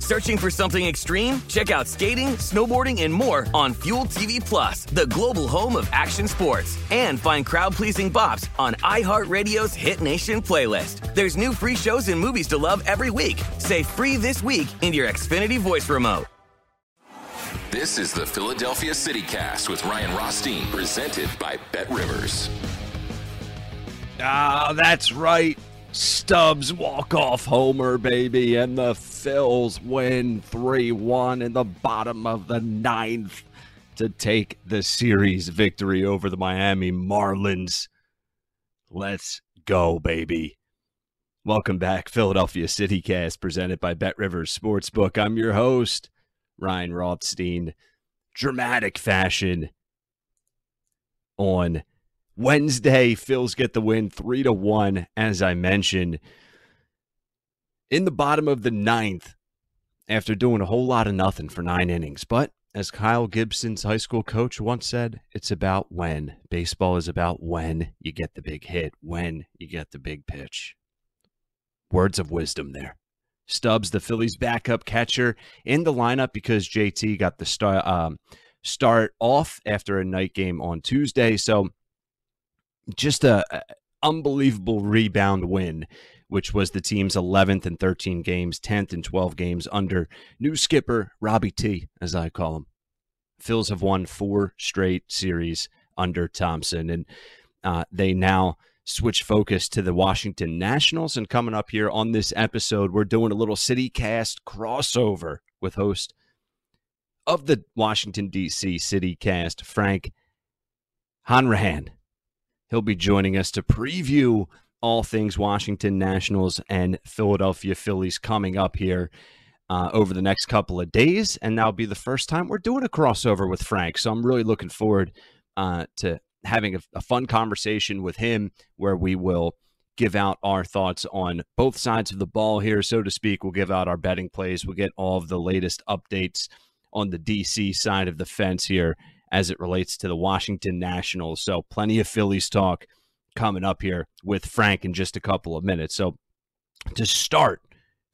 Searching for something extreme? Check out skating, snowboarding, and more on Fuel TV Plus, the global home of action sports. And find crowd-pleasing bops on iHeartRadio's Hit Nation playlist. There's new free shows and movies to love every week. Say free this week in your Xfinity voice remote. This is the Philadelphia City Cast with Ryan Rothstein, presented by Bet Rivers. Ah, that's right. Stubbs walk off homer, baby, and the Phils win 3 1 in the bottom of the ninth to take the series victory over the Miami Marlins. Let's go, baby. Welcome back, Philadelphia CityCast, presented by Bet Rivers Sportsbook. I'm your host. Ryan Rothstein. Dramatic fashion on Wednesday. Phils get the win three to one, as I mentioned. In the bottom of the ninth, after doing a whole lot of nothing for nine innings. But as Kyle Gibson's high school coach once said, it's about when. Baseball is about when you get the big hit, when you get the big pitch. Words of wisdom there. Stubbs, the Phillies' backup catcher, in the lineup because JT got the start um, start off after a night game on Tuesday. So just a, a unbelievable rebound win, which was the team's 11th and 13 games, 10th and 12 games under new skipper Robbie T, as I call him. Phils have won four straight series under Thomson, and uh, they now switch focus to the Washington Nationals. And coming up here on this episode, we're doing a little CityCast crossover with host of the Washington, D.C. CityCast, Frank Hanrahan. He'll be joining us to preview all things Washington Nationals and Philadelphia Phillies coming up here uh, over the next couple of days. And that'll be the first time we're doing a crossover with Frank. So I'm really looking forward uh, to having a, a fun conversation with him where we will give out our thoughts on both sides of the ball here, so to speak. We'll give out our betting plays. We'll get all of the latest updates on the DC side of the fence here as it relates to the Washington Nationals. So, plenty of Phillies talk coming up here with Frank in just a couple of minutes. So, to start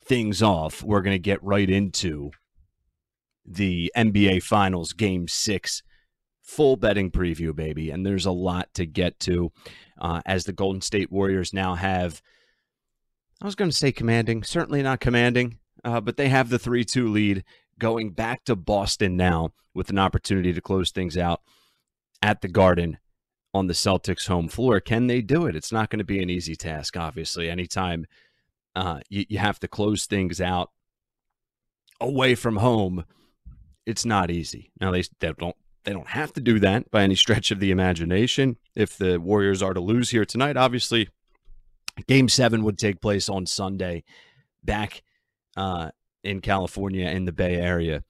things off, we're going to get right into the NBA Finals Game 6 full betting preview, baby. And there's a lot to get to uh, as the Golden State Warriors now have, I was going to say commanding, certainly not commanding, uh, but they have the 3 2 lead going back to Boston now with an opportunity to close things out at the Garden on the Celtics home floor. Can they do it? It's not going to be an easy task, obviously. Anytime uh, you, you have to close things out away from home, it's not easy. Now they, they don't they don't have to do that by any stretch of the imagination. If the Warriors are to lose here tonight, obviously, game seven would take place on Sunday back uh, in California in the Bay Area.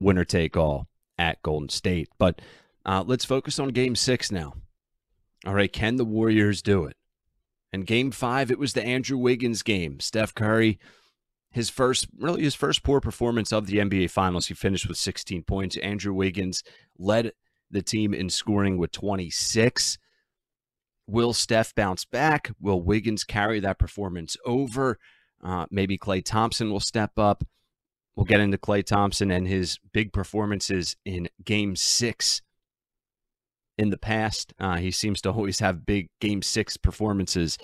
Winner take all at Golden State. But uh, let's focus on game six now. All right, can the Warriors do it? And game five, it was the Andrew Wiggins game. Steph Curry, his first, really his first poor performance of the NBA Finals. He finished with 16 points. Andrew Wiggins led the team in scoring with 26. Will Steph bounce back? Will Wiggins carry that performance over? Uh, maybe Klay Thompson will step up. We'll get into Klay Thompson and his big performances in game six in the past. Uh, he seems to always have big game six performances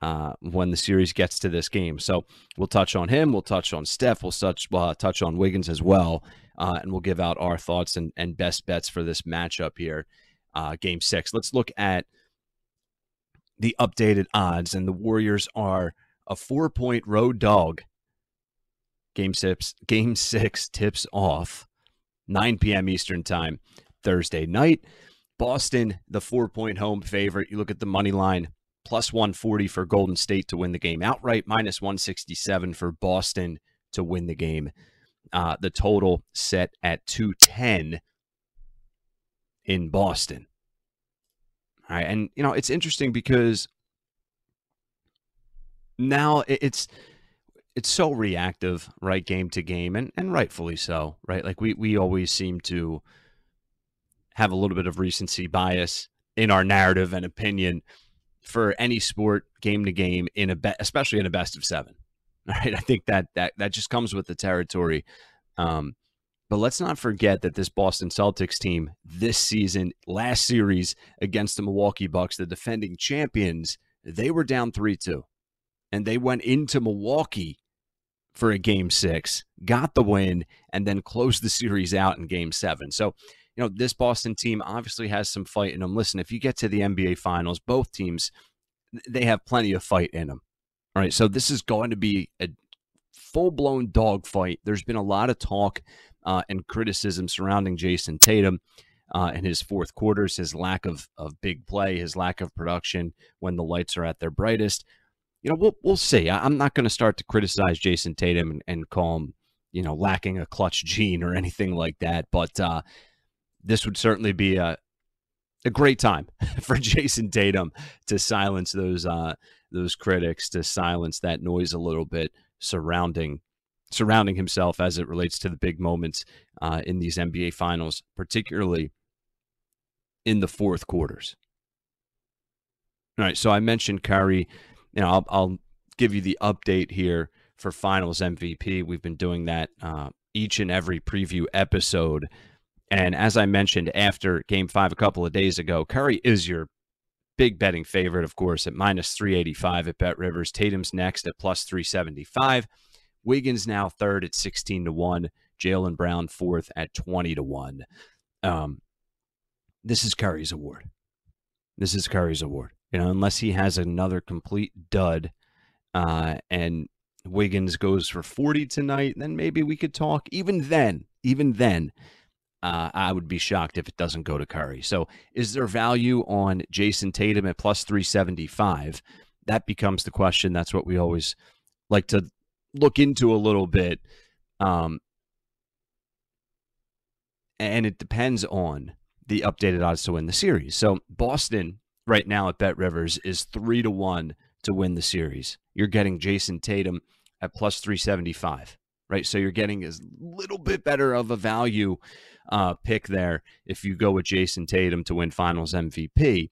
uh, when the series gets to this game. So we'll touch on him. We'll touch on Steph. We'll touch, uh, touch on Wiggins as well. Uh, and we'll give out our thoughts and, and best bets for this matchup here, uh, game six. Let's look at the updated odds. And the Warriors are a four point road dog Game six, game six tips off 9 p.m. Eastern time Thursday night. Boston, the four point home favorite. You look at the money line, plus 140 for Golden State to win the game outright, minus 167 for Boston to win the game. Uh, the total set at 210 in Boston. All right. And, you know, it's interesting because now it's it's so reactive, right, game to game, and and rightfully so, right? Like we we always seem to have a little bit of recency bias in our narrative and opinion for any sport, game to game, in a be- especially in a best of seven. Right, I think that that that just comes with the territory. Um, but let's not forget that this Boston Celtics team this season, last series against the Milwaukee Bucks, the defending champions, they were down 3 2. And they went into Milwaukee for a game six, got the win, and then closed the series out in game seven. So, you know, this Boston team obviously has some fight in them. Listen, if you get to the NBA Finals, both teams, they have plenty of fight in them. All right. So this is going to be a full blown dogfight. There's been a lot of talk uh, and criticism surrounding Jayson Tatum. Uh, in his fourth quarters, his lack of, of big play, his lack of production when the lights are at their brightest you know, we'll we'll see. I, am not going to start to criticize Jayson Tatum and, and, call him, you know, lacking a clutch gene or anything like that. But uh, this would certainly be a a great time for Jayson Tatum to silence those uh, those critics, to silence that noise a little bit surrounding surrounding himself as it relates to the big moments uh, in these NBA finals, particularly in the fourth quarters. All right, so I mentioned Curry you know, I'll, I'll give you the update here for Finals MVP. We've been doing that uh, each and every preview episode. And as I mentioned after game five a couple of days ago, Curry is your big betting favorite, of course, at minus 385 at Bet Rivers. Tatum's next at plus 375. Wiggins now third at 16 to 1. Jaylen Brown fourth at 20 to 1. Um, this is Curry's award. This is Curry's award. You know, unless he has another complete dud, uh, and Wiggins goes for 40 tonight, then maybe we could talk. Even then, even then, uh, I would be shocked if it doesn't go to Curry. So, is there value on Jayson Tatum at plus 375? That becomes the question. That's what we always like to look into a little bit. Um, and it depends on the updated odds to win the series. So, Boston right now at Bet Rivers is three to one to win the series. You're getting Jayson Tatum at plus 375, right? So you're getting a little bit better of a value uh, pick there if you go with Jayson Tatum to win finals MVP.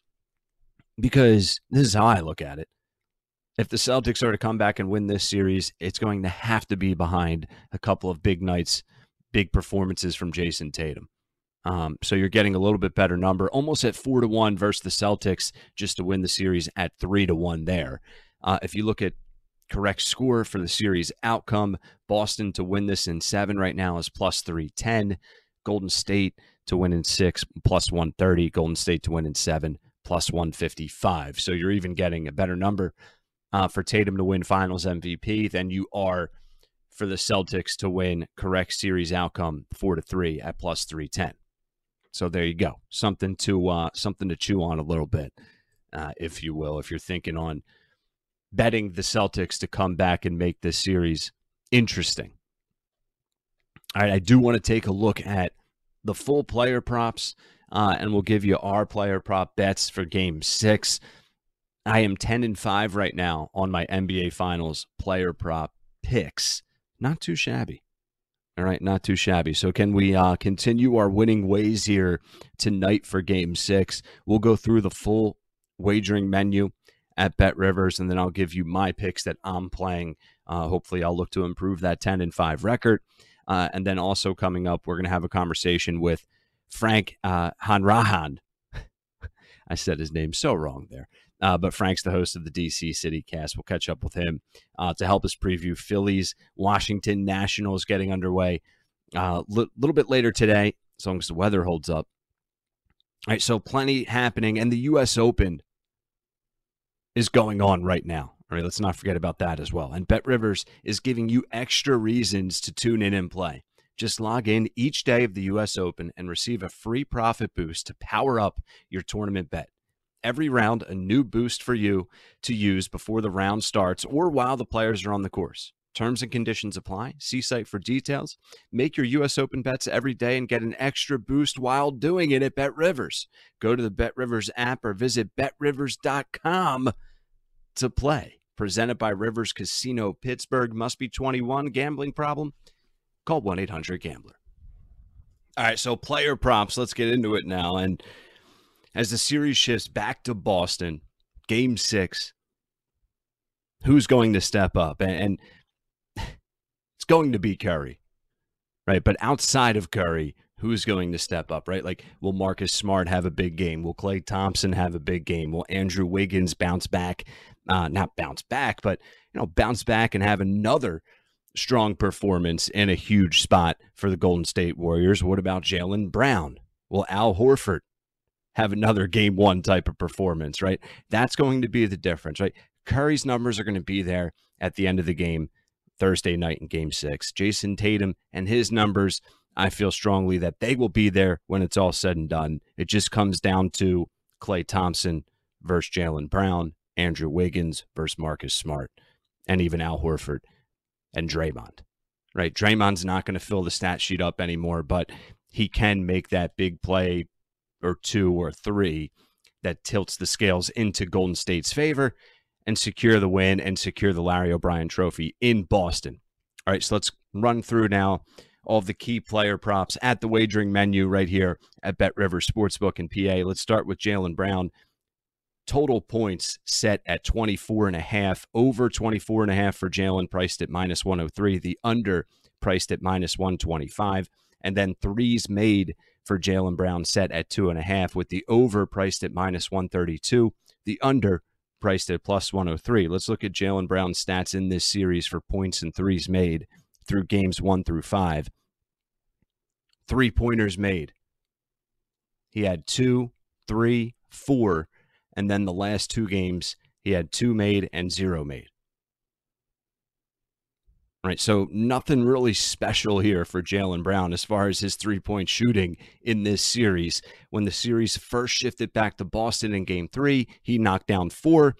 Because this is how I look at it. If the Celtics are to come back and win this series, it's going to have to be behind a couple of big nights, big performances from Jayson Tatum. Um, so you're getting a little bit better number, almost at four to one versus the Celtics, just to win the series at three to one there. Uh, if you look at correct score for the series outcome, Boston to win this in seven right now is plus 310. Golden State to win in six, plus 130. Golden State to win in seven, plus 155. So you're even getting a better number uh, for Tatum to win finals MVP than you are for the Celtics to win correct series outcome four to three at plus 310. So there you go, something to uh, something to chew on a little bit, uh, if you will, if you're thinking on betting the Celtics to come back and make this series interesting. All right, I do want to take a look at the full player props, uh, and we'll give you our player prop bets for game six. I am 10 and 5 right now on my NBA Finals player prop picks. Not too shabby. All right, not too shabby. So, can we uh, continue our winning ways here tonight for game six? We'll go through the full wagering menu at Bet Rivers, and then I'll give you my picks that I'm playing. Uh, hopefully, I'll look to improve that 10 and 5 record. Uh, and then also coming up, we're going to have a conversation with Frank uh, Hanrahan. I said his name so wrong there. Uh, but Frank's the host of the DC City Cast. We'll catch up with him uh, to help us preview Phillies, Washington Nationals getting underway a uh, li- little bit later today, as long as the weather holds up. All right, so plenty happening, and the U.S. Open is going on right now. All right, let's not forget about that as well. And Bet Rivers is giving you extra reasons to tune in and play. Just log in each day of the U.S. Open and receive a free profit boost to power up your tournament bet every round a new boost for you to use before the round starts or while the players are on the course. Terms and conditions apply. See site for details. Make your U.S. Open bets every day and get an extra boost while doing it at Bet Rivers. Go to the Bet Rivers app or visit betrivers.com to play. Presented by Rivers Casino Pittsburgh. Must be 21. Gambling problem? Call 1 800 Gambler. All right, so player props. Let's get into it now. And as the series shifts back to Boston, game six, who's going to step up? And, it's going to be Curry, right? But outside of Curry, who's going to step up, right? Like, will Marcus Smart have a big game? Will Klay Thompson have a big game? Will Andrew Wiggins bounce back? Uh, not bounce back, but, you know, bounce back and have another strong performance in a huge spot for the Golden State Warriors. What about Jaylen Brown? Will Al Horford have another game one type of performance, right? That's going to be the difference, right? Curry's numbers are going to be there at the end of the game Thursday night in game six. Jayson Tatum and his numbers, I feel strongly that they will be there when it's all said and done. It just comes down to Klay Thompson versus Jaylen Brown, Andrew Wiggins versus Marcus Smart, and even Al Horford and Draymond, right? Draymond's not going to fill the stat sheet up anymore, but he can make that big play or two or three that tilts the scales into Golden State's favor and secure the win and secure the Larry O'Brien trophy in Boston. All right, so let's run through now all the key player props at the wagering menu right here at Bet River Sportsbook in PA. Let's start with Jaylen Brown. Total points set at 24 and a half, over 24 and a half for Jaylen, priced at minus 103. The under priced at minus 125. And then threes made for Jaylen Brown set at two and a half, with the over priced at minus 132, the under priced at plus 103. Let's look at Jaylen Brown's stats in this series for points and threes made through games one through five. Three pointers made. He had two, three, four, and then the last two games, he had two made and zero made. Right. So nothing really special here for Jaylen Brown as far as his three point shooting in this series. When the series first shifted back to Boston in game three, he knocked down four.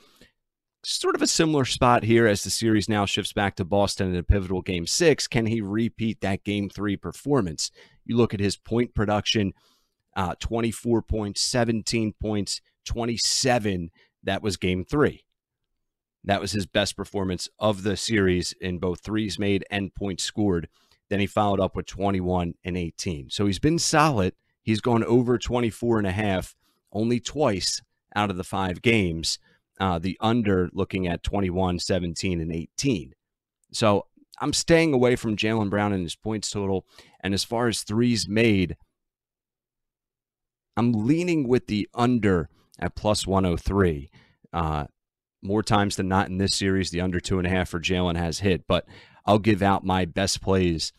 Sort of a similar spot here as the series now shifts back to Boston in a pivotal game six. Can he repeat that game three performance? You look at his point production uh, 24 points, 17 points, 27. That was game three. That was his best performance of the series in both threes made and points scored. Then he followed up with 21 and 18. So he's been solid. He's gone over 24 and a half only twice out of the five games. Uh, the under looking at 21, 17, and 18. So I'm staying away from Jaylen Brown and his points total. And as far as threes made, I'm leaning with the under at plus 103. Uh, more times than not in this series, the under two and a half for Jaylen has hit. But I'll give out my best plays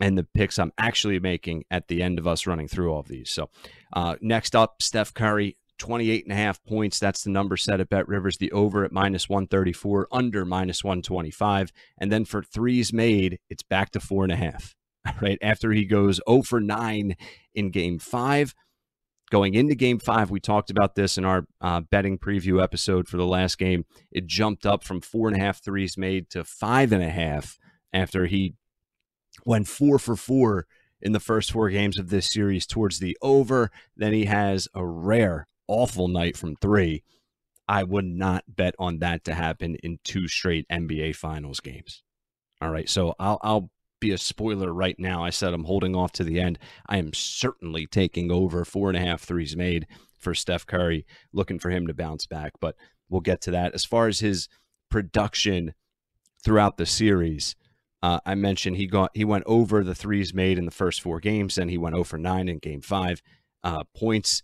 and the picks I'm actually making at the end of us running through all of these. So uh, next up, Steph Curry, 28 and a half points. That's the number set at Bet Rivers. The over at minus 134, under minus 125. And then for threes made, it's back to four and a half. Right after he goes 0 for 9 in game five. Going into game five, we talked about this in our uh, betting preview episode for the last game. It jumped up from four and a half threes made to five and a half after he went four for four in the first four games of this series towards the over. Then he has a rare, awful night from three. I would not bet on that to happen in two straight NBA Finals games. All right, so I'll I'll be a spoiler right now. I said I'm holding off to the end. I am certainly taking over four and a half threes made for Steph Curry, looking for him to bounce back. But we'll get to that. As far as his production throughout the series, uh, I mentioned he got he went over the threes made in the first four games, and he went over nine in game five. Uh, points,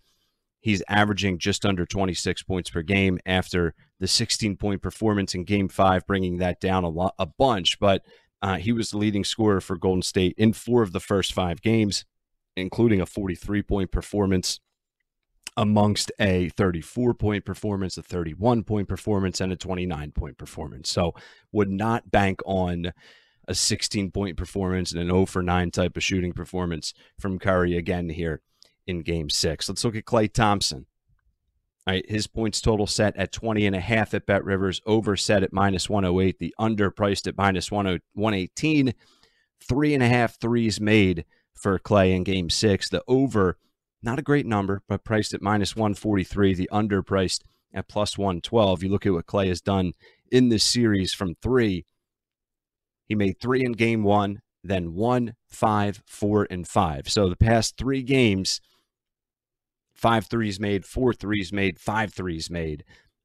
he's averaging just under 26 points per game after the 16 point performance in game five, bringing that down a lot, a bunch. But uh, he was the leading scorer for Golden State in four of the first five games, including a 43 point performance amongst a 34 point performance, a 31 point performance, and a 29 point performance. So would not bank on a 16 point performance and an 0 for 9 type of shooting performance from Curry again here in game six. Let's look at Klay Thompson. Right, his points total set at 20 and a half at Bet Rivers, over set at minus 108, the under priced at minus 118. Three and a half threes made for Klay in game six. The over, not a great number, but priced at minus 143. The under priced at plus 112. You look at what Klay has done in this series from three. He made three in game one, then one, five, four, and five. So the past three games, five threes made, four threes made, five threes made.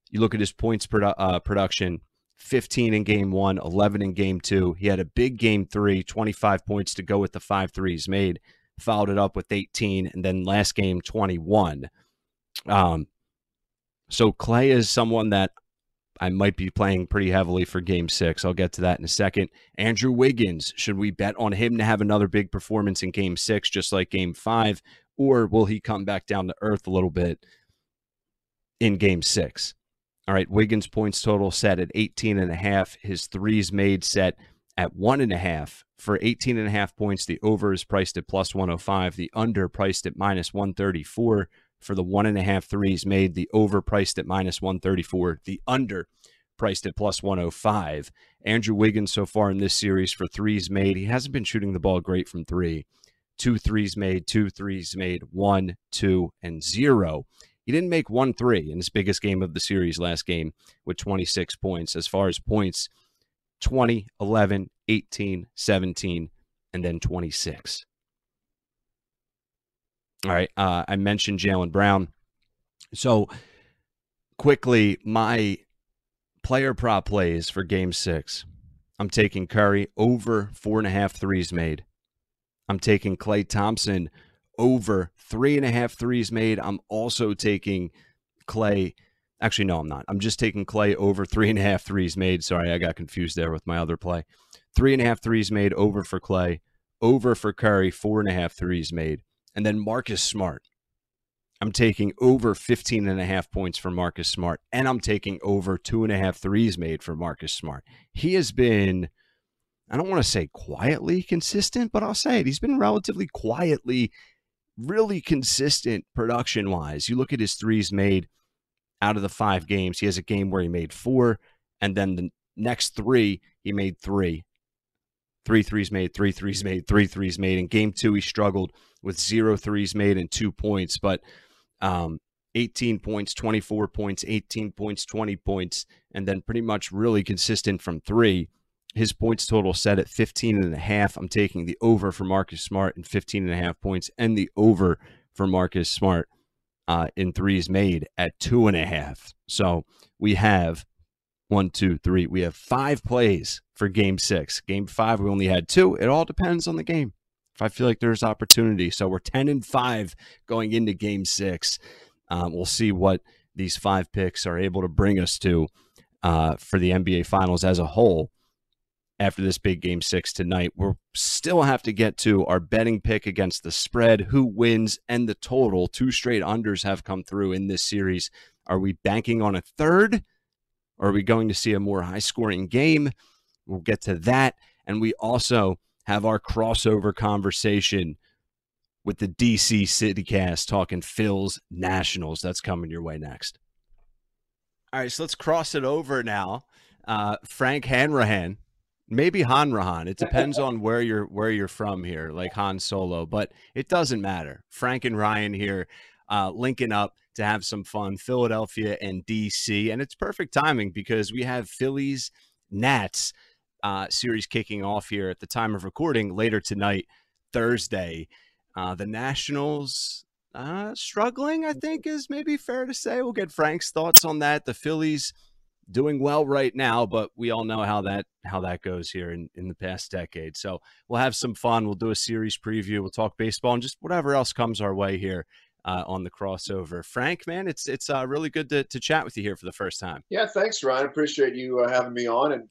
You look at his points produ- uh, production 15 in game one, 11 in game two. He had a big game three, 25 points to go with the five threes made, followed it up with 18, and then last game, 21. Um, so Klay is someone that I might be playing pretty heavily for game six. I'll get to that in a second. Andrew Wiggins, should we bet on him to have another big performance in game six, just like game five? Or will he come back down to earth a little bit in game six? All right, Wiggins' points total set at 18 and a half. His threes made set at one and a half. For 18 and a half points, the over is priced at plus 105. The under priced at minus 134 for the one and a half threes made, the over priced at minus 134, the under priced at plus 105. Andrew Wiggins so far in this series for threes made, he hasn't been shooting the ball great from three. Two threes made, two threes made, one, two, and zero. He didn't make one three in his biggest game of the series last game with 26 points. As far as points, 20, 11, 18, 17, and then 26. All right. Uh, I mentioned Jaylen Brown. So quickly, my player prop plays for game six. I'm taking Curry over four and a half threes made. I'm taking Klay Thompson over three and a half threes made. I'm also taking Klay. Actually, no, I'm not. I'm just taking Klay over three and a half threes made. Sorry, I got confused there with my other play. Three and a half threes made over for Klay, over for Curry, four and a half threes made. And then Marcus Smart. I'm taking over 15 and a half points for Marcus Smart, and I'm taking over two and a half threes made for Marcus Smart. He has been, I don't want to say quietly consistent, but I'll say it. He's been relatively quietly, really consistent production wise. You look at his threes made out of the five games, he has a game where he made four, and then the next three, he made three. Three threes made, three threes made, three threes made. In game two, he struggled with zero threes made and two points, but um, 18 points, 24 points, 18 points, 20 points, and then pretty much really consistent from three. His points total set at 15 and a half. I'm taking the over for Marcus Smart in 15 and a half points and the over for Marcus Smart uh, in threes made at two and a half. So we have one, two, three. We have five plays for game six. Game five, we only had two. It all depends on the game. If I feel like there's opportunity. So we're 10 and five going into game six. Um, we'll see what these five picks are able to bring us to uh, for the NBA Finals as a whole after this big game six tonight. We'll still have to get to our betting pick against the spread, who wins, and the total. Two straight unders have come through in this series. Are we banking on a third? Or are we going to see a more high scoring game? We'll get to that. And we also have our crossover conversation with the DC CityCast talking Phil's Nationals. That's coming your way next. All right, so let's cross it over now. Uh, Frank Hanrahan, maybe Hanrahan. It depends on where you're where you're from here, like Han Solo, but it doesn't matter. Frank and Ryan here, uh, linking up to have some fun. Philadelphia and DC, and it's perfect timing because we have Phillies Nats uh, series kicking off here at the time of recording later tonight, Thursday. Uh, the Nationals uh, struggling, I think, is maybe fair to say. We'll get Frank's thoughts on that. The Phillies doing well right now, but we all know how that how that goes here in, in the past decade. So we'll have some fun. We'll do a series preview. We'll talk baseball and just whatever else comes our way here uh, on the crossover. Frank, man, it's it's uh, really good to, to chat with you here for the first time. Yeah, thanks, Ryan. Appreciate you uh, having me on. And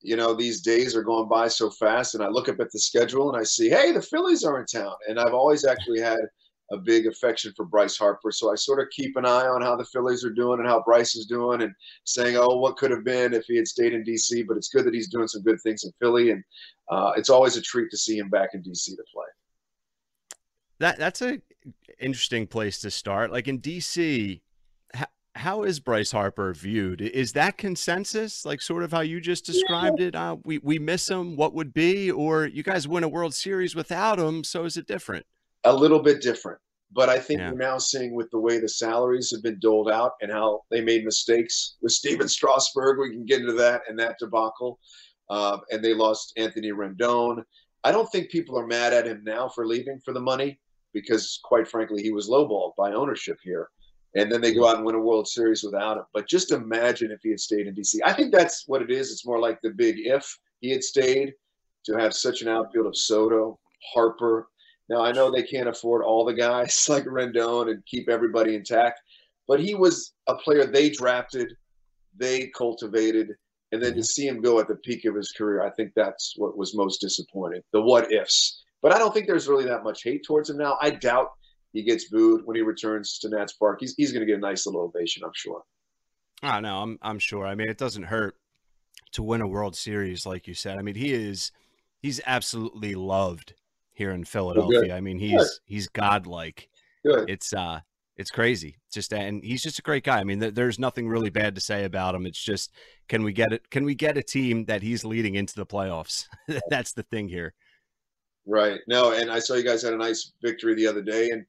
you know, these days are going by so fast, and I look up at the schedule and I see, hey, the Phillies are in town, and I've always actually had a big affection for Bryce Harper. So I sort of keep an eye on how the Phillies are doing and how Bryce is doing and saying, oh, what could have been if he had stayed in D.C. But it's good that he's doing some good things in Philly. And uh, it's always a treat to see him back in D.C. to play. That That's a interesting place to start. Like in D.C., how, how is Bryce Harper viewed? Is that consensus, like sort of how you just described yeah. it? Uh, we we miss him. What would be? Or you guys win a World Series without him? So is it different? A little bit different. But I think yeah. we're now seeing with the way the salaries have been doled out and how they made mistakes with Stephen Strasburg. We can get into that and that debacle. Uh, and they lost Anthony Rendon. I don't think people are mad at him now for leaving for the money because, quite frankly, he was lowballed by ownership here. And then they go out and win a World Series without him. But just imagine if he had stayed in DC. I think that's what it is. It's more like the big if he had stayed to have such an outfield of Soto, Harper, now I know they can't afford all the guys like Rendon and keep everybody intact, but he was a player they drafted, they cultivated, and then to mm-hmm. see him go at the peak of his career, I think that's what was most disappointing. The what ifs. But I don't think there's really that much hate towards him now. I doubt he gets booed when he returns to Nats Park. He's he's going to get a nice little ovation, I'm sure. I know, I'm I'm sure. I mean, it doesn't hurt to win a World Series, like you said. I mean, he is he's absolutely loved here in Philadelphia. I mean, he's Good. he's godlike. Good. It's uh it's crazy. just and he's just a great guy. I mean, th- there's nothing really bad to say about him. It's just can we get it? Can we get a team that he's leading into the playoffs? That's the thing here. Right. No, and I saw you guys had a nice victory the other day, and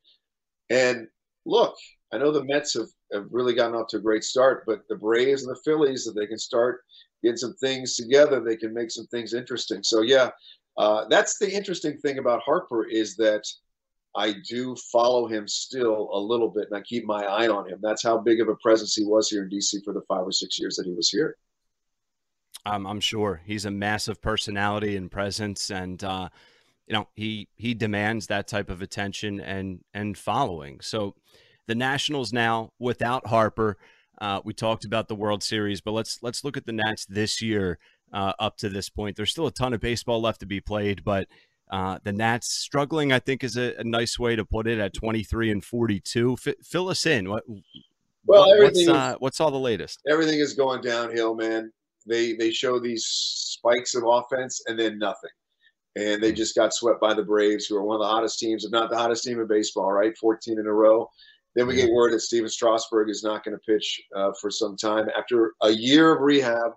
and look, I know the Mets have, have really gotten off to a great start, but the Braves and the Phillies, that they can start getting some things together, they can make some things interesting. So yeah, uh, that's the interesting thing about Harper is that I do follow him still a little bit, and I keep my eye on him. That's how big of a presence he was here in DC for the five or six years that he was here. Um, I'm sure he's a massive personality and presence, and uh, you know he he demands that type of attention and and following. So the Nationals now without Harper. Uh, we talked about the World Series, but let's let's look at the Nats this year uh, up to this point. There's still a ton of baseball left to be played, but uh, the Nats struggling, I think, is a, a, nice way to put it at 23 and 42. F- fill us in. What, well, what, what's, is, uh, what's all the latest? Everything is going downhill, man. They they show these spikes of offense and then nothing. And they just got swept by the Braves, who are one of the hottest teams, if not the hottest team in baseball, right? 14 in a row. Then we get word that Stephen Strasburg is not going to pitch uh, for some time after a year of rehab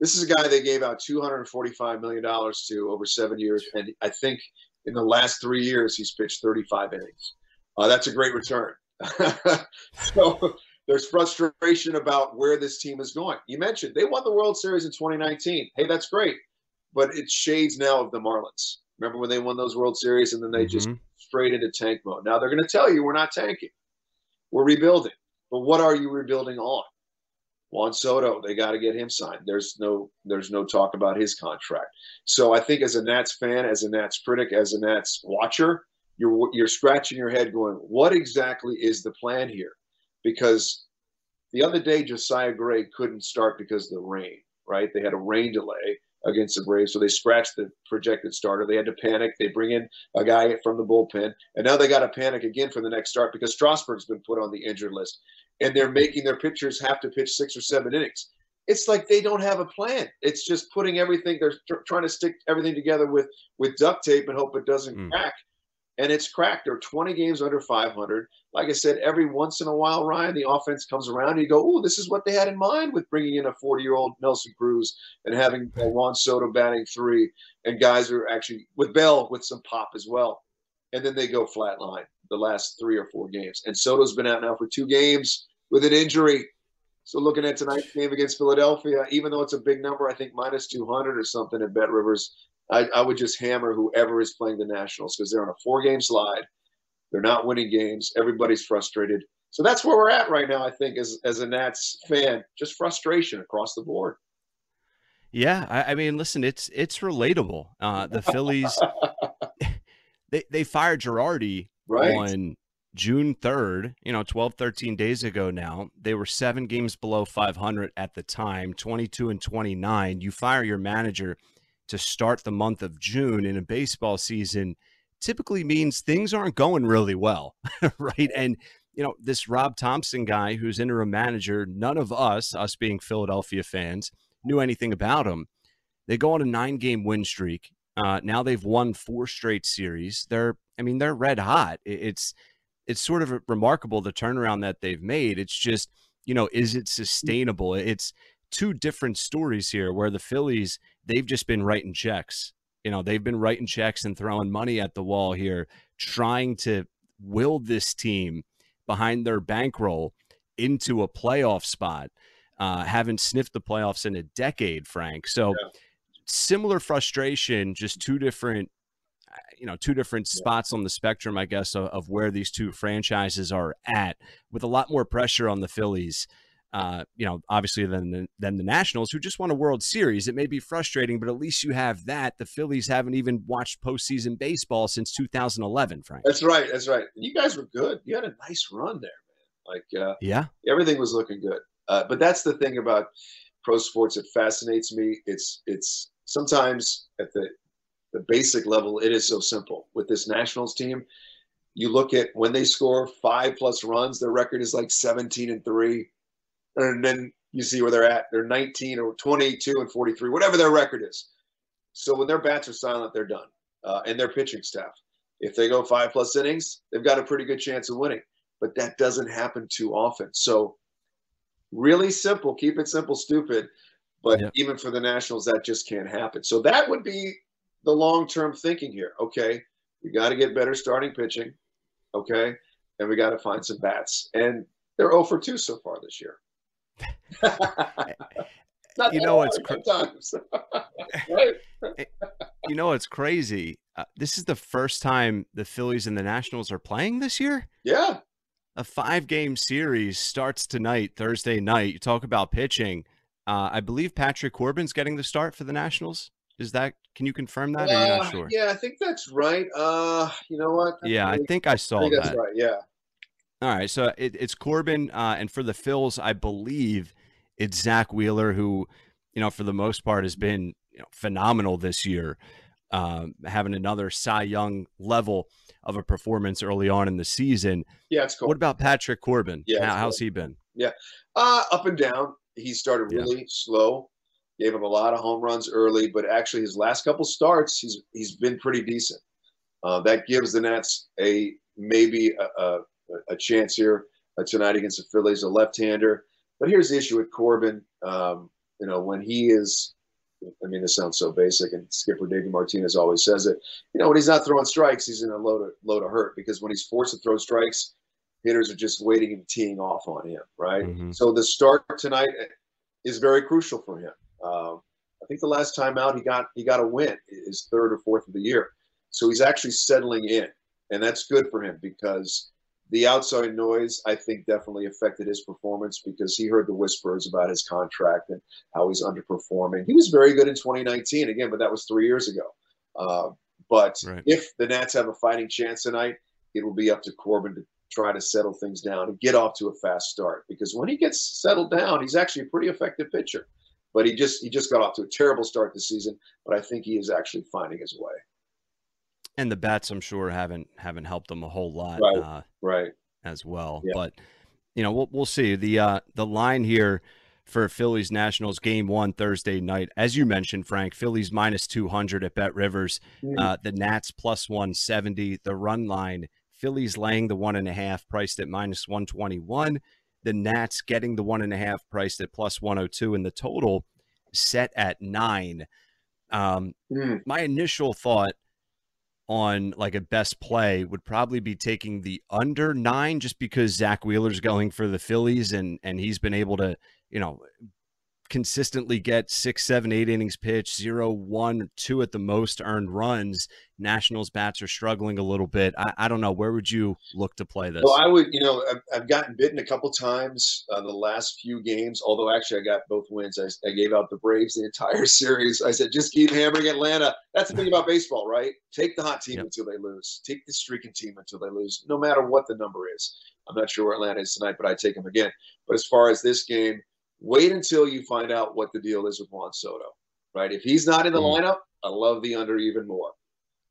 this is a guy they gave out $245 million to over seven years. And I think in the last three years, he's pitched 35 innings. Uh, that's a great return. so there's frustration about where this team is going. You mentioned they won the World Series in 2019. Hey, that's great. But it's shades now of the Marlins. Remember when they won those World Series and then they mm-hmm. just straight into tank mode? Now they're going to tell you we're not tanking, we're rebuilding. But what are you rebuilding on? Juan Soto, they got to get him signed. There's no there's no talk about his contract. So I think as a Nats fan, as a Nats critic, as a Nats watcher, you're you're scratching your head going, what exactly is the plan here? Because the other day Josiah Gray couldn't start because of the rain, right? They had a rain delay against the Braves, so they scratched the projected starter. They had to panic. They bring in a guy from the bullpen, and now they got to panic again for the next start because Strasburg's been put on the injured list and they're making their pitchers have to pitch six or seven innings. It's like they don't have a plan. It's just putting everything. They're tr- trying to stick everything together with with duct tape and hope it doesn't mm. crack. and it's cracked. They're 20 games under 500. Like I said, every once in a while, Ryan, the offense comes around and you go, oh, this is what they had in mind with bringing in a 40 year old Nelson Cruz and having Juan Soto batting three, and guys are actually with Bell with some pop as well. And then they go flatline the last three or four games. And Soto's been out now for two games with an injury. So looking at tonight's game against Philadelphia, even though it's a big number, I think minus 200 or something at Bet Rivers, I, I would just hammer whoever is playing the Nationals because they're on a four game slide. They're not winning games. Everybody's frustrated. So that's where we're at right now, I think, as, as a Nats fan. Just frustration across the board. Yeah, I, I mean, listen, it's it's relatable. Uh, the Phillies, they they fired Girardi right. on June 3rd, you know, 12, 13 days ago now. They were seven games below 500 at the time, 22 and 29. You fire your manager to start the month of June in a baseball season typically means things aren't going really well, right? And you know, this Rob Thomson guy who's interim manager, none of us, us being Philadelphia fans, knew anything about him. They go on a nine game win streak. Uh, now they've won four straight series. They're, I mean, they're red hot. It's, it's sort of remarkable the turnaround that they've made. It's just, you know, is it sustainable? It's two different stories here where the Phillies, they've just been writing checks. You know, they've been writing checks and throwing money at the wall here, trying to will this team behind their bankroll into a playoff spot. Uh, haven't sniffed the playoffs in a decade, Frank. So yeah. similar frustration, just two different, you know, two different spots on the spectrum, I guess, of, of, where these two franchises are at, with a lot more pressure on the Phillies uh, you know, obviously than the, than the Nationals, who just won a World Series. It may be frustrating, but at least you have that. The Phillies haven't even watched postseason baseball since 2011, Frank. That's right. That's right. You guys were good. You had a nice run there, man. Like, uh, yeah, everything was looking good. Uh, but that's the thing about pro sports that fascinates me. It's it's sometimes at the the basic level, it is so simple. With this Nationals team, you look at when they score five plus runs, their record is like 17 and three and then you see where they're at. They're 19 or 22 and 43, whatever their record is. So when their bats are silent, they're done. Uh, and their pitching staff. If they go five plus innings, they've got a pretty good chance of winning. But that doesn't happen too often. So really simple. Keep it simple, stupid. But yep. even for the Nationals, that just can't happen. So that would be the long term thinking here. Okay, we got to get better starting pitching. Okay, and we got to find some bats. And they're 0 for 2 so far this year. you know it's? Eh, you know it's crazy. Uh, this is the first time the Phillies and the Nationals are playing this year. Yeah, a five-game series starts tonight, Thursday night. You talk about pitching. Uh, I believe Patrick Corbin's getting the start for the Nationals. Is that? Can you confirm that? Uh, or you're not sure? Yeah, I think that's right. Uh, you know what? I yeah, think, I think I saw I think that. Right. Yeah. All right, so it, it's Corbin, uh, and for the Phils, I believe it's Zack Wheeler, who, you know, for the most part has been you know, phenomenal this year, um, having another Cy Young level of a performance early on in the season. Yeah, it's cool. What about Patrick Corbin? Yeah, How, how's he been? Yeah, uh, up and down. He started really yeah. slow. Gave him a lot of home runs early, but actually his last couple starts, he's he's been pretty decent. Uh, that gives the Nats a maybe a, a, a chance here uh, tonight against the Phillies, a left-hander. But here's the issue with Corbin. Um, you know, when he is, I mean, this sounds so basic, and Skipper David Martinez always says it. You know, when he's not throwing strikes, he's in a load of load of hurt because when he's forced to throw strikes, hitters are just waiting and teeing off on him, right? Mm-hmm. So the start tonight is very crucial for him. Um, I think the last time out he got he got a win, his third or fourth of the year. So he's actually settling in, and that's good for him because the outside noise, I think, definitely affected his performance because he heard the whispers about his contract and how he's underperforming. He was very good in 2019, again, but that was three years ago. Uh, but right. if the Nats have a fighting chance tonight, it will be up to Corbin to try to settle things down and get off to a fast start. Because when he gets settled down, he's actually a pretty effective pitcher. But he just he just got off to a terrible start this season. But I think he is actually finding his way and the bats, I'm sure haven't haven't helped him a whole lot, right? Uh, right. As well, yeah. but you know we'll we'll see the uh, the line here for Phillies Nationals game one Thursday night. As you mentioned, Frank, Phillies minus 200 at Bet Rivers, mm-hmm. uh, the Nats plus 170, the run line, Phillies laying the one and a half priced at minus 121, the Nats getting the one and a half priced at plus 102, and the total set at nine. Um, mm. My initial thought on like a best play would probably be taking the under nine just because Zack Wheeler's going for the Phillies and and he's been able to, you know, consistently get six, seven, eight innings pitched, zero, one, two at the most earned runs. Nationals bats are struggling a little bit. I, I don't know. Where would you look to play this? Well, I would, you know, I've, I've gotten bitten a couple times uh, the last few games, although actually I got both wins. I, I gave out the Braves the entire series. I said, just keep hammering Atlanta. That's the thing about baseball, right? Take the hot team yep. until they lose. Take the streaking team until they lose, no matter what the number is. I'm not sure where Atlanta is tonight, but I take them again. But as far as this game, Wait until you find out what the deal is with Juan Soto, right? If he's not in the mm. lineup, I love the under even more.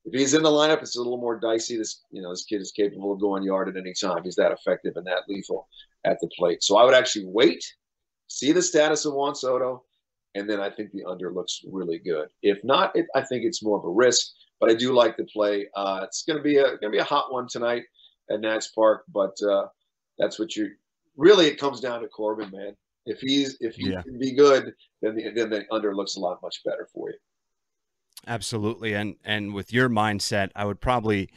If he's in the lineup, it's a little more dicey. This, you know, this kid is capable of going yard at any time. He's that effective and that lethal at the plate. So I would actually wait, see the status of Juan Soto, and then I think the under looks really good. If not, it, I think it's more of a risk. But I do like the play. Uh, it's going to be a going to be a hot one tonight at Nats Park. But uh, that's what you really. It comes down to Corbin, man. If he's if he yeah. can be good, then the, then the under looks a lot much better for you. Absolutely, and and with your mindset, I would probably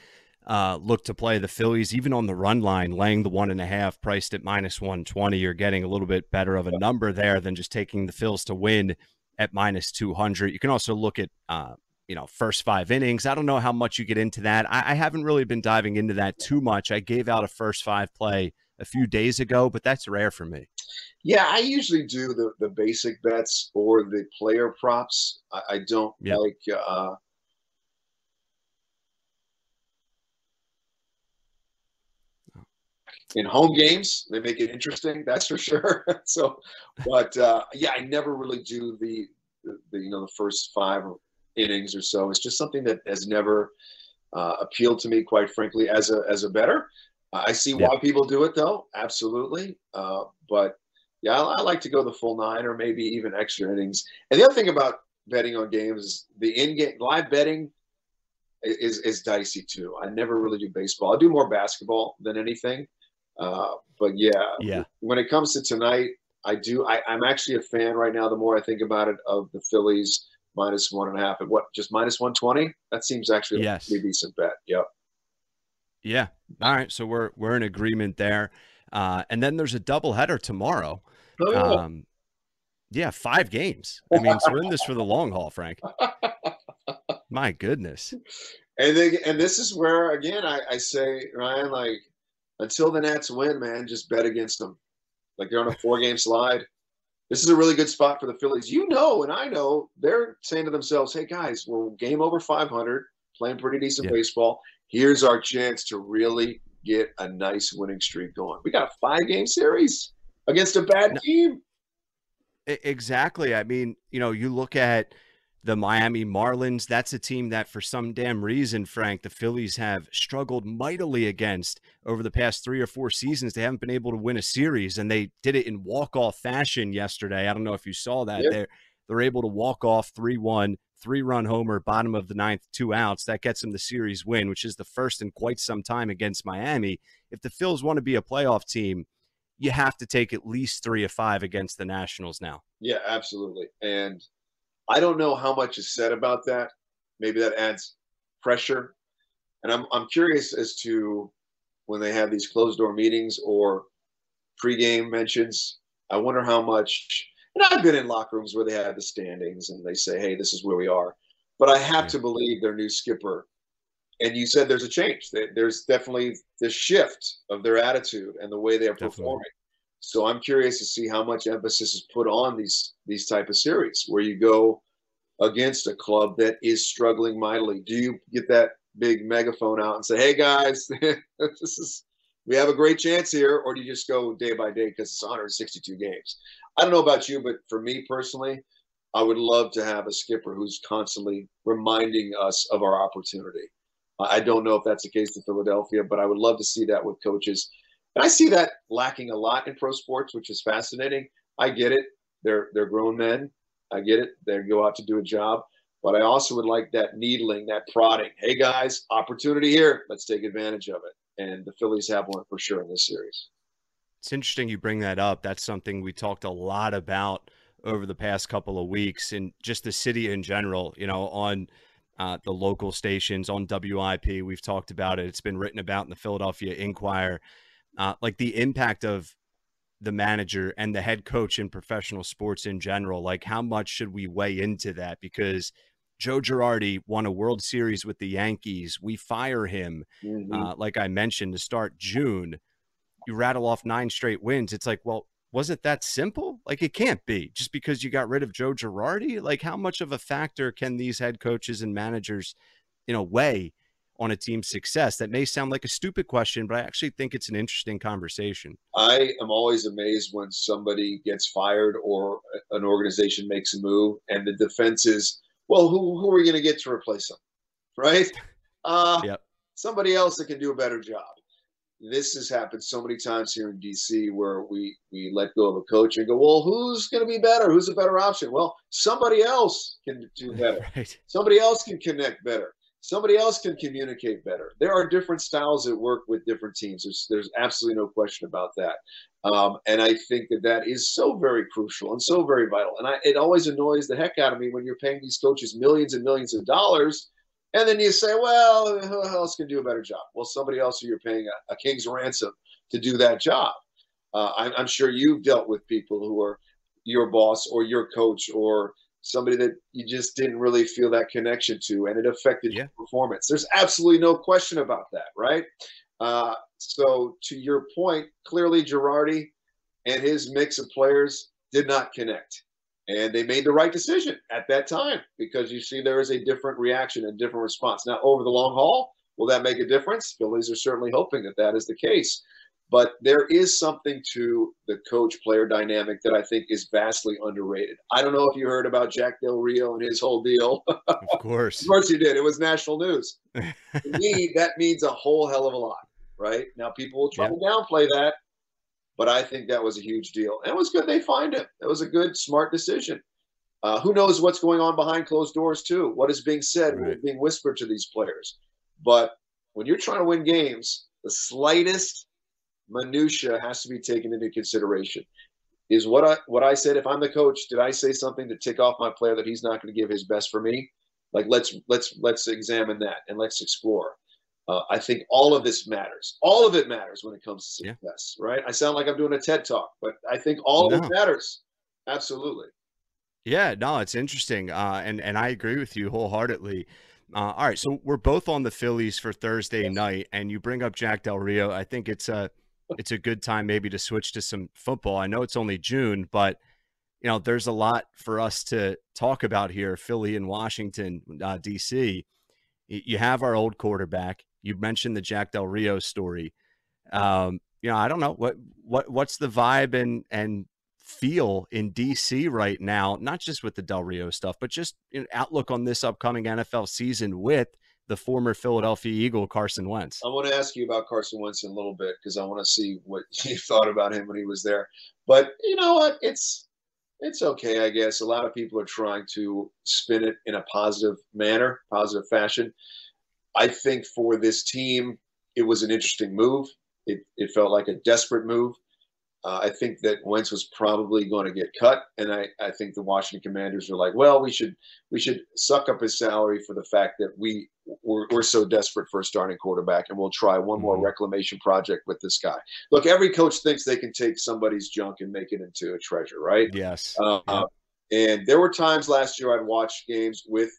uh, look to play the Phillies even on the run line, laying the one and a half, priced at minus one twenty. You're getting a little bit better of a number there than just taking the Phils to win at minus two hundred. You can also look at uh, you know first five innings. I don't know how much you get into that. I, I haven't really been diving into that too much. I gave out a first five play a few days ago, but that's rare for me. Yeah, I usually do the, the basic bets or the player props. I, I don't like uh, in home games they make it interesting that's for sure. So but uh, yeah i never really do the, the, the, you know the first five innings or so. It's just something that has never uh, appealed to me quite frankly as a as a bettor. I see why people do it though absolutely. Uh, but yeah, I, I, like to go the full nine or maybe even extra innings. And the other thing about betting on games is the in-game live betting is is dicey too. I never really do baseball. I do more basketball than anything. Uh, but yeah, yeah. When it comes to tonight, I do. I, I'm actually a fan right now. The more I think about it, of the Phillies minus one and a half at what just minus one twenty. That seems actually yes. a pretty decent bet. Yep. Yeah. All right. So we're we're in agreement there. Uh, and then there's a doubleheader tomorrow. Oh, yeah. Um, yeah, five games. I mean, so we're in this for the long haul, Frank. My goodness. And then, and this is where again I, I say, Ryan, like until the Nats win, man, just bet against them. Like they're on a four game slide. This is a really good spot for the Phillies. You know, and I know they're saying to themselves, "Hey guys, we're game over 500, playing pretty decent yeah. baseball. Here's our chance to really get a nice winning streak going. We got a five game series against a bad team. Exactly. I mean, you know, you look at the Miami Marlins, that's a team that for some damn reason, Frank, the Phillies have struggled mightily against over the past three or four seasons. They haven't been able to win a series, and they did it in walk-off fashion yesterday. I don't know if you saw that. They're they're able to walk off 3-1, three-run homer, bottom of the ninth, two outs. That gets them the series win, which is the first in quite some time against Miami. If the Phils want to be a playoff team, you have to take at least three of five against the Nationals now. Yeah, absolutely. And I don't know how much is said about that. Maybe that adds pressure. And I'm, I'm curious as to when they have these closed door meetings or pregame mentions. I wonder how much. And I've been in locker rooms where they have the standings and they say, hey, this is where we are. But I have to believe their new skipper and you said there's a change. There's definitely this shift of their attitude and the way they are performing. So I'm curious to see how much emphasis is put on these these type of series where you go against a club that is struggling mightily. Do you get that big megaphone out and say, "Hey guys, this is we have a great chance here," or do you just go day by day because it's 162 games? I don't know about you, but for me personally, I would love to have a skipper who's constantly reminding us of our opportunity. I don't know if that's the case in Philadelphia, but I would love to see that with coaches. And I see that lacking a lot in pro sports, which is fascinating. I get it. They're they're grown men. I get it. They go out to do a job. But I also would like that needling, that prodding. Hey guys, opportunity here. Let's take advantage of it. And the Phillies have one for sure in this series. It's interesting you bring that up. That's something we talked a lot about over the past couple of weeks and just the city in general, you know, on uh, the local stations, on WIP. We've talked about it. It's been written about in the Philadelphia Inquirer. Uh, like the impact of the manager and the head coach in professional sports in general. Like, how much should we weigh into that? Because Joe Girardi won a World Series with the Yankees. We fire him, mm-hmm. uh, like I mentioned, to start June. You rattle off nine straight wins. It's like, well, was it that simple? Like, it can't be just because you got rid of Joe Girardi. Like, how much of a factor can these head coaches and managers, you know, weigh on a team's success? That may sound like a stupid question, but I actually think it's an interesting conversation. I am always amazed when somebody gets fired or an organization makes a move and the defense is, well, who, who are we going to get to replace them? Right? Uh, yep. Somebody else that can do a better job. This has happened so many times here in DC where we, we let go of a coach and go, well, who's going to be better? Who's a better option? Well, somebody else can do better. right. Somebody else can connect better somebody else can communicate better. There are different styles that work with different teams. There's, there's absolutely no question about that. Um, and I think that that is so very crucial and so very vital. And I, it always annoys the heck out of me when you're paying these coaches millions and millions of dollars. And then you say, well, who else can do a better job? Well, somebody else who you're paying a, a king's ransom to do that job. Uh, I'm, I'm sure you've dealt with people who are your boss or your coach or somebody that you just didn't really feel that connection to, and it affected yeah. your performance. There's absolutely no question about that, right? Uh, so, to your point, clearly Girardi and his mix of players did not connect. And they made the right decision at that time because you see there is a different reaction and different response. Now, over the long haul, will that make a difference? Phillies are certainly hoping that that is the case. But there is something to the coach player dynamic that I think is vastly underrated. I don't know if you heard about Jack Del Rio and his whole deal. Of course. of course you did. It was national news. to me, that means a whole hell of a lot, right? Now, people will try yeah. to downplay that, but I think that was a huge deal. And it was good they fined him. It was a good, smart decision. Uh, who knows what's going on behind closed doors, too? What is being said, right. being whispered to these players. But when you're trying to win games, the slightest minutia has to be taken into consideration. Is what I what I said? If I'm the coach, did I say something to tick off my player that he's not going to give his best for me? Like let's let's let's examine that and let's explore. Uh, I think all of this matters. All of it matters when it comes to success, yeah. right? I sound like I'm doing a TED talk, but I think all no. of it matters. Absolutely. Yeah, no, it's interesting, uh, and and I agree with you wholeheartedly. Uh, all right, so we're both on the Phillies for Thursday yes. night, and you bring up Jack Del Rio. I think it's a it's a good time maybe to switch to some football. I know it's only June, but you know there's a lot for us to talk about here. Philly and Washington, uh, D.C. You have our old quarterback. You mentioned the Jack Del Rio story. Um, you know, I don't know what what what's the vibe and and feel in DC right now, not just with the Del Rio stuff, but just know, outlook on this upcoming NFL season with the former Philadelphia Eagle Carson Wentz. I want to ask you about Carson Wentz in a little bit because I want to see what you thought about him when he was there. But you know what? It's it's okay, I guess. A lot of people are trying to spin it in a positive manner, positive fashion. I think for this team, it was an interesting move. It, it felt like a desperate move. Uh, I think that Wentz was probably going to get cut, and I, I think the Washington Commanders were like, well, we should we should suck up his salary for the fact that we we're, we're so desperate for a starting quarterback, and we'll try one more mm-hmm. reclamation project with this guy. Look, every coach thinks they can take somebody's junk and make it into a treasure, right? Yes. Uh, yep. And there were times last year I'd watch games with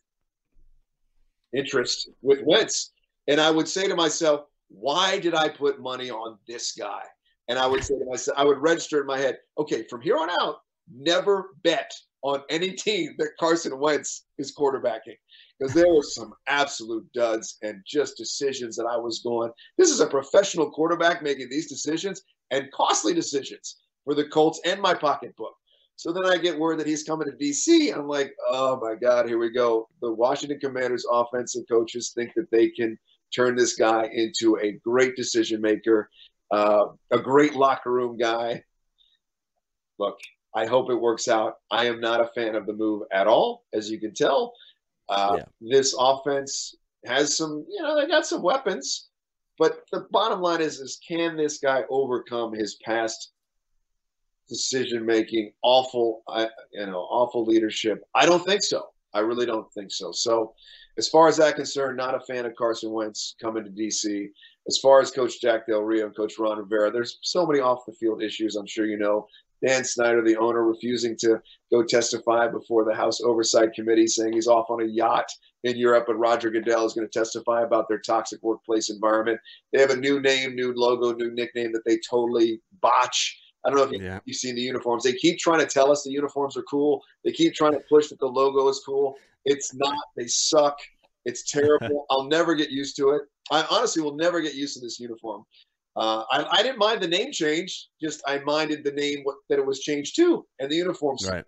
interest with Wentz, and I would say to myself, why did I put money on this guy? And I would say to myself, I would register in my head, okay, from here on out, never bet on any team that Carson Wentz is quarterbacking. Because there were some absolute duds and just decisions that I was going, this is a professional quarterback making these decisions and costly decisions for the Colts and my pocketbook. So then I get word that he's coming to DC. I'm like, oh my God, here we go. The Washington Commanders offensive coaches think that they can turn this guy into a great decision maker uh, a great locker room guy. Look, I hope it works out. I am not a fan of the move at all, as you can tell. Uh, Yeah. This offense has some, you know, they got some weapons, but the bottom line is, is can this guy overcome his past decision making, awful, you know, awful leadership? I don't think so. I really don't think so. So, as far as that concerned, not a fan of Carson Wentz coming to DC. As far as Coach Jack Del Rio and Coach Ron Rivera, there's so many off the field issues. I'm sure you know. Dan Snyder, the owner, refusing to go testify before the House Oversight Committee, saying he's off on a yacht in Europe, and Roger Goodell is going to testify about their toxic workplace environment. They have a new name, new logo, new nickname that they totally botch. I don't know if you, Yeah. you've seen the uniforms. They keep trying to tell us the uniforms are cool. They keep trying to push that the logo is cool. It's not. They suck. It's terrible. I'll never get used to it. I honestly will never get used to this uniform. Uh, I, I didn't mind the name change. Just I minded the name what, that it was changed to, and the uniforms. Right.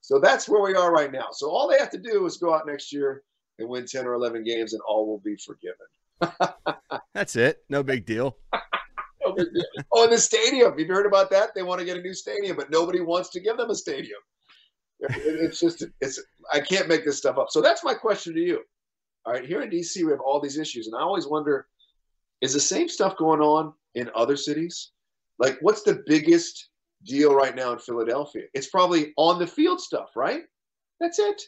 So that's where we are right now. So all they have to do is go out next year and win ten or eleven games, and all will be forgiven. That's it. No big deal. No big deal. oh, and the stadium. You've heard about that? They want to get a new stadium, but nobody wants to give them a stadium. It's just it's I can't make this stuff up. So that's my question to you. All right, here in DC we have all these issues, and I always wonder: is the same stuff going on in other cities? Like, what's the biggest deal right now in Philadelphia? It's probably on the field stuff, right? That's it.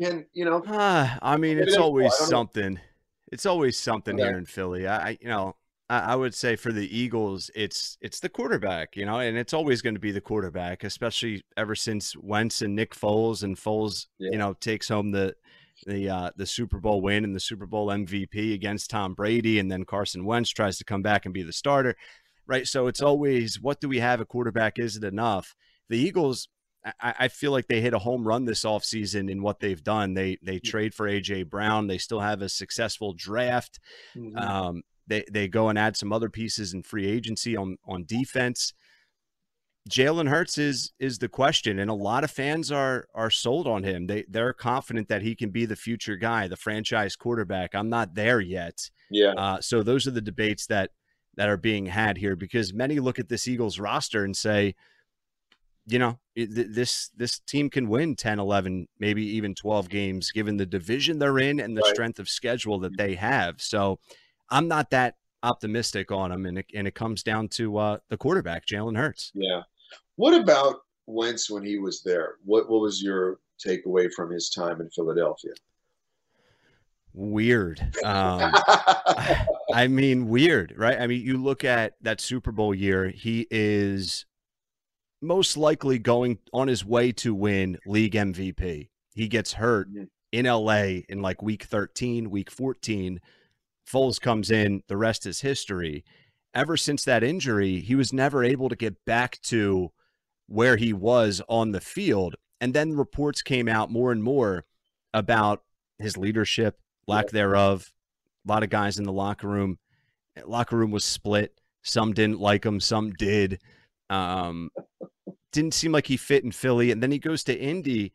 Can you know? Ah, I mean, it's always don't know. something. It's always something Okay. here in Philly. I- you know, I, would say for the Eagles, it's it's the quarterback, you know, and it's always going to be the quarterback, especially ever since Wentz and Nick Foles and Foles, Yeah. you know, takes home the the uh, the Super Bowl win and the Super Bowl MVP against Tom Brady, and then Carson Wentz tries to come back and be the starter, right? So it's always what do we have? A quarterback is it enough? The Eagles, I, I feel like they hit a home run this offseason in what they've done. They they trade for AJ Brown. They still have a successful draft. Mhm. Um, they they go and add some other pieces in free agency on on defense. Jalen Hurts is is the question, and a lot of fans are are sold on him. They they're confident that he can be the future guy, the franchise quarterback. I'm not there yet. yeah, Uh, so those are the debates that that are being had here because many look at this Eagles roster and say, you know, it- this this team can win 10, 11, maybe even 12 games given the division they're in and the Right. strength of schedule that they have. So I'm not that optimistic on him, and it, and it comes down to uh, the quarterback, Jalen Hurts. yeah. What about Wentz when he was there? What what was your takeaway from his time in Philadelphia? Weird. Um, I mean, weird, right? I mean, you look at that Super Bowl year, he is most likely going on his way to win league MVP. He gets hurt Mhm. in LA in like week 13, week 14. Foles comes in, the rest is history. Ever since that injury, he was never able to get back to where he was on the field. And then reports came out more and more about his leadership, lack thereof. A lot of guys in the locker room. Locker room was split. Some didn't like him, some did. Um, didn't seem like he fit in Philly. And then he goes to Indy,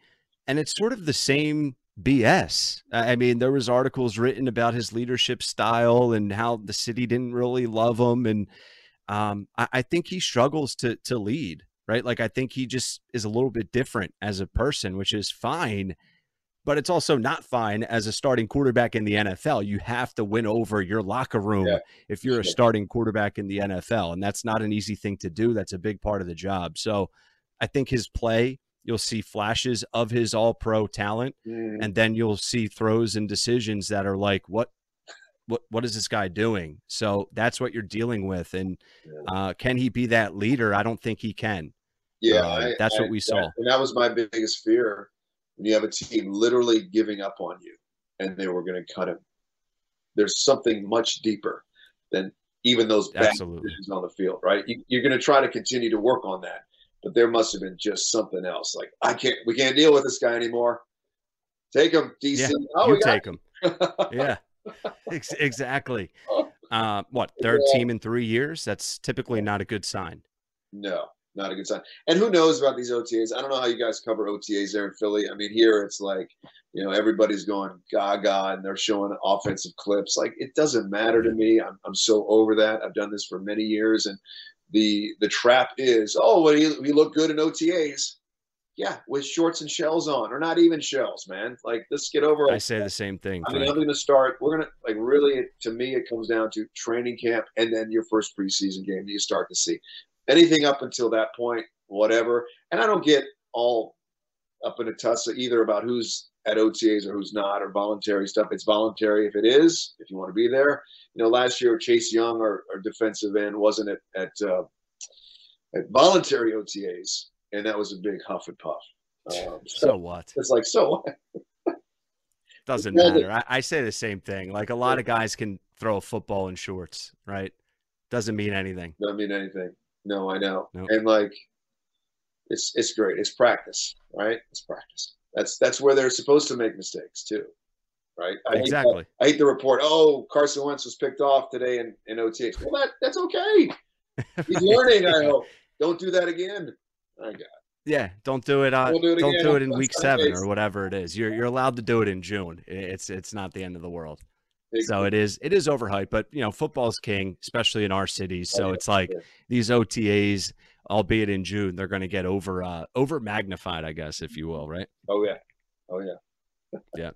and it's sort of the same BS. I mean, there was articles written about his leadership style and how the city didn't really love him, and um, I, I think he struggles to to lead. Right, like I think he just is a little bit different as a person, which is fine. But it's also not fine as a starting quarterback in the NFL. You have to win over your locker room Yeah, if you're a starting quarterback in the NFL. And that's not an easy thing to do. That's a big part of the job. So I think his play, you'll see flashes of his all pro talent, Mhm. and then you'll see throws and decisions that are like, what what what is this guy doing? So that's what you're dealing with. And uh, can he be that leader? I don't think he can. Yeah, Uh, I- that's I- what we saw. and that was my biggest fear when you have a team literally giving up on you, and they were going to cut him. There's something much deeper than even those bad Absolutely. decisions on the field, right? You, you're going to try to continue to work on that, but there must have been just something else. Like I can't, we can't deal with this guy anymore. Take him, DC. Yeah, oh, you take him. Yeah, Ex- exactly. Uh, what third Yeah. team in three years? That's typically not a good sign. No, not a good sign. And who knows about these OTAs? I don't know how you guys cover OTAs there in Philly. I mean, here it's like, you know, everybody's going gaga and they're showing offensive clips. Like, it doesn't matter to me. I'm, I'm so over that. I've done this for many years. And the the trap is, oh, well, he, he looked good in OTAs. Yeah, with shorts and shells on, or not even shells, man. Like, let's get over. I say the same thing. I mean, I'm going to start. We're going to like really. To me, it comes down to training camp and then your first preseason game that you start to see. Anything up until that point, whatever. And I don't get all up in a tussle either about who's at OTAs or who's not or voluntary stuff. It's voluntary if it is, if you want to be there. You know, last year Chase Young, our, our defensive end, wasn't at at, uh, at voluntary OTAs and that was a big huff and puff. Um, so, so, what? It's like so what? Doesn't matter. I, I, say the same thing. Like a lot of guys can throw a football in shorts, right? Doesn't mean anything. Doesn't mean anything. No, I know. Nope. And like, it's it's great. It's practice, right? It's practice. That's that's where they're supposed to make mistakes too, right? I exactly. Hate I hate the report. Oh, Carson Wentz was picked off today in in OTAs. Well, that that's okay. He's learning. I hope. Don't do that again. I got. Yeah, don't do it. Uh, we'll do it don't do it in week seven or whatever it is. You're you're allowed to do it in June. It's it's not the end of the world. So it is it is overhyped, but you know football's king, especially in our cities. So it's like these OTAs, albeit in June, they're going to get over uh, over magnified, I guess, if you will, right? Oh yeah, oh yeah, yeah.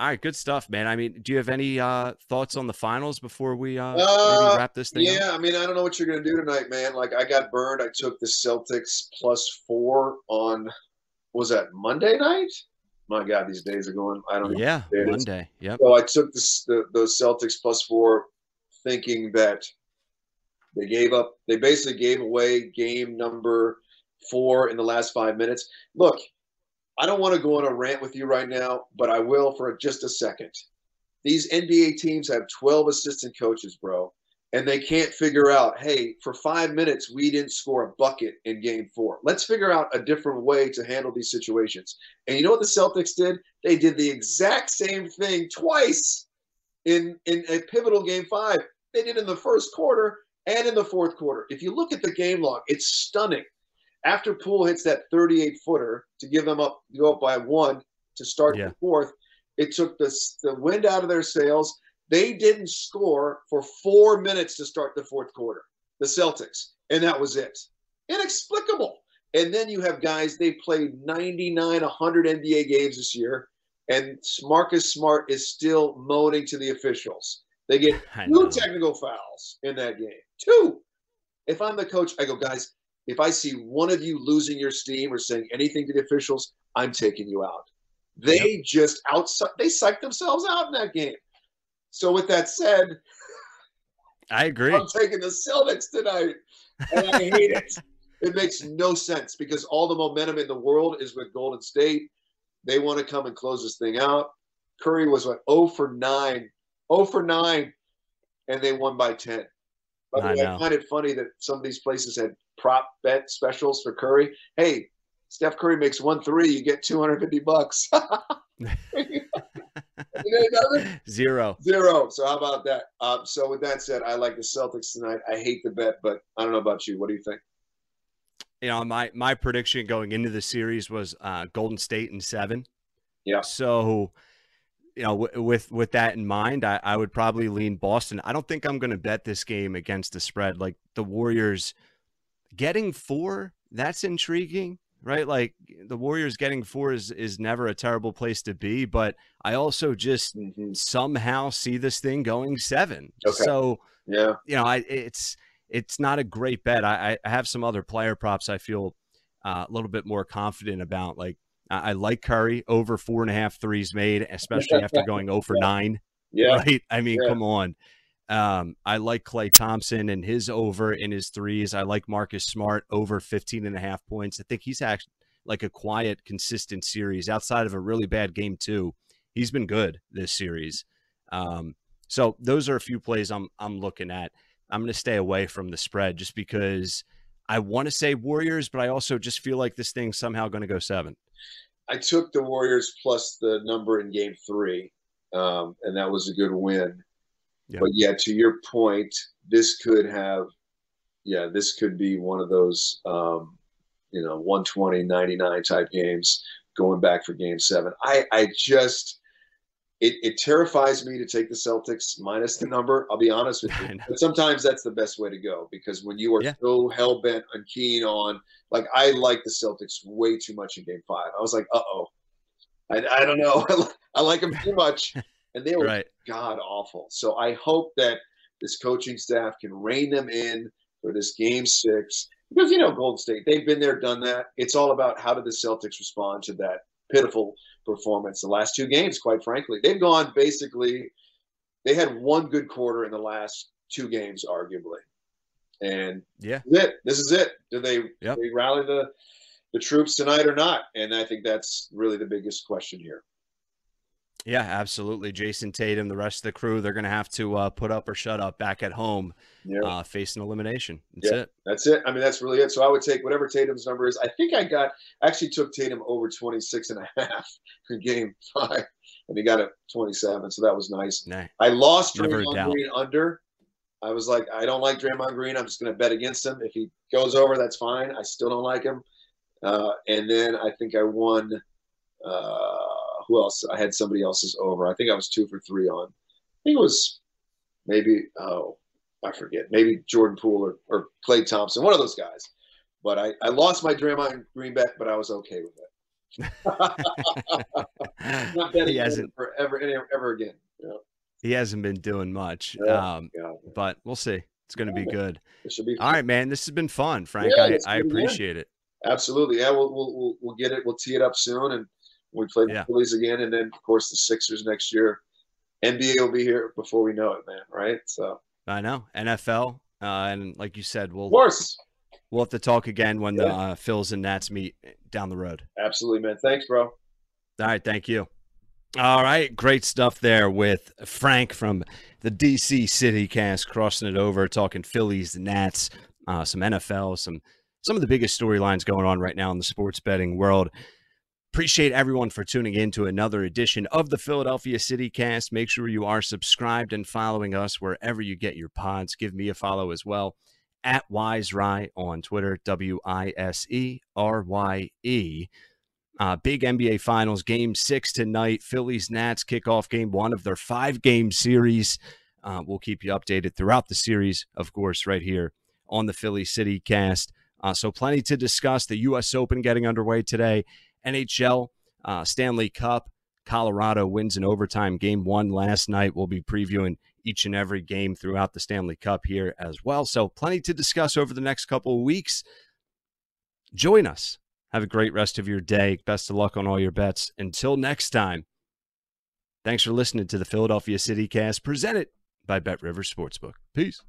All right, good stuff, man. I mean, do you have any uh, thoughts on the finals before we uh, uh wrap this thing? Yeah, up? I mean, I don't know what you're gonna do tonight, man. Like, I got burned. I took the Celtics plus four on was that Monday night? My God, these days are going. I don't know. Yeah, Monday. Yeah. So I took this, the those Celtics plus four, thinking that they gave up. They basically gave away game number four in the last five minutes. Look, I don't want to go on a rant with you right now, but I will for just a second. These NBA teams have 12 assistant coaches, bro, and they can't figure out, hey, for five minutes, we didn't score a bucket in game four. Let's figure out a different way to handle these situations. And you know what the Celtics did? They did the exact same thing twice in, in a pivotal game five. They did in the first quarter and in the fourth quarter. If you look at the game log, it's stunning after Poole hits that 38 footer to give them up, go up by one to start yeah. the fourth, it took the, the wind out of their sails. They didn't score for four minutes to start the fourth quarter, the Celtics, and that was it. Inexplicable. And then you have guys, they played 99, 100 NBA games this year, and Marcus Smart is still moaning to the officials. They get two technical fouls in that game. Two. If I'm the coach, I go, guys, if I see one of you losing your steam or saying anything to the officials, I'm taking you out. They yep. just outside they psyched themselves out in that game. So with that said, I agree. I'm taking the Celtics tonight, and I hate it. It makes no sense because all the momentum in the world is with Golden State. They want to come and close this thing out. Curry was what 0 for 9, 0 for 9, and they won by 10. By the way, I find it funny that some of these places had prop bet specials for Curry. Hey, Steph Curry makes one three, you get 250 bucks. Zero. Zero. So how about that? Um, so with that said, I like the Celtics tonight. I hate the bet, but I don't know about you. What do you think? You know, my my prediction going into the series was uh, Golden State in seven. Yeah. So, you know, w- with with that in mind, I, I would probably lean Boston. I don't think I'm going to bet this game against the spread. Like the Warriors getting four, that's intriguing, right? Like the Warriors getting four is, is never a terrible place to be, but I also just mm-hmm. somehow see this thing going seven. Okay. So, yeah, you know, I, it's, it's not a great bet. I, I have some other player props I feel uh, a little bit more confident about. Like I, I like Curry over four and a half threes made, especially after going 0 for nine. Yeah. Right. I mean, yeah. come on. Um, I like Klay Thompson and his over in his threes. I like Marcus Smart over 15 and a half points. I think he's actually like a quiet, consistent series outside of a really bad game, too. He's been good this series. Um, so those are a few plays I'm I'm looking at. I'm going to stay away from the spread just because I want to say Warriors, but I also just feel like this thing's somehow going to go seven. I took the Warriors plus the number in game three, um, and that was a good win. Yeah. But yeah, to your point, this could have, yeah, this could be one of those, um, you know, 120, 99 type games going back for game seven. I, I just, it, it terrifies me to take the Celtics minus the number. I'll be honest with you. But sometimes that's the best way to go because when you are Yeah. so hell bent and keen on, like, I like the Celtics way too much in game five. I was like, uh oh. I, I don't know. I like them too much. And they were Right. god awful. So I hope that this coaching staff can rein them in for this game six. Because, you know, Golden State, they've been there, done that. It's all about how did the Celtics respond to that pitiful performance the last two games, quite frankly. They've gone basically, they had one good quarter in the last two games, arguably. And Yeah. this is it. This is it. Do they, Yep. they rally the, the troops tonight or not? And I think that's really the biggest question here. Yeah, absolutely. Jayson Tatum, the rest of the crew, they're going to have to uh, put up or shut up back at home, Yeah. uh, facing elimination. That's Yeah. it. That's it. I mean, that's really it. So I would take whatever Tatum's number is. I think I got actually took Tatum over 26 and a half in game five, and he got it 27. So that was nice. Nah. I lost Draymond. Green under. I was like, I don't like Draymond Green. I'm just going to bet against him. If he goes over, that's fine. I still don't like him. Uh, and then I think I won. Uh, who else? I had somebody else's over. I think I was two for three on. I think it was maybe. Oh, I forget. Maybe Jordan Poole or, or Klay Thompson, one of those guys. But I, I lost my Draymond Green bet, but I was okay with it. Not betting he hasn't forever ever, ever again. You know? he hasn't been doing much. Yeah, Um, yeah. but we'll see. It's going to be Yeah. good. It should be All right, man. This has been fun, Frank. Yeah, I, I do it again. appreciate it. Absolutely. Yeah, we'll, we'll we'll we'll get it. We'll tee it up soon, and we play the Yeah. Phillies again, and then of course the Sixers next year. NBA will be here before we know it, man. Right? So I know NFL, uh, and like you said, we'll of course, we'll have to talk again when the Yeah. uh, Phils and Nats meet down the road. absolutely, man. Thanks, bro. All right, thank you. All right, great stuff there with Frank from the DC City Cast, crossing it over, talking Phillies, Nats, uh, some NFL, some some of the biggest storylines going on right now in the sports betting world. Appreciate everyone for tuning in to another edition of the Philadelphia City Cast. Make sure you are subscribed and following us wherever you get your pods. Give me a follow as well at Wise Rye on Twitter, W I S E R Y E. Uh, big NBA Finals game six tonight. Phillies Nats kickoff game one of their five game series. Uh, we'll keep you updated throughout the series, of course, right here on the Philly City Cast. Uh, so, plenty to discuss. The U.S. Open getting underway today. NHL, uh, Stanley Cup. Colorado wins in overtime game one last night. We'll be previewing each and every game throughout the Stanley Cup here as well. So, plenty to discuss over the next couple of weeks. Join us. Have a great rest of your day. Best of luck on all your bets. Until next time, thanks for listening to the Philadelphia City Cast presented by Bet Rivers Sportsbook. Peace.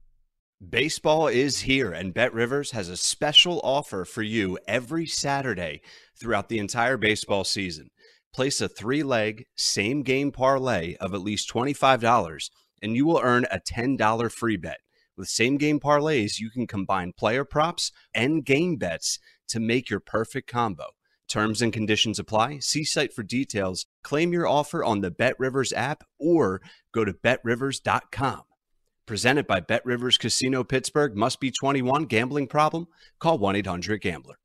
Baseball is here, and Bet Rivers has a special offer for you every Saturday throughout the entire baseball season. Place a three leg, same game parlay of at least $25, and you will earn a $10 free bet. With same game parlays, you can combine player props and game bets to make your perfect combo. Terms and conditions apply. See site for details. Claim your offer on the Bet Rivers app or go to betrivers.com. Presented by Bet Rivers Casino Pittsburgh. Must be 21. Gambling problem? Call 1 800 Gambler.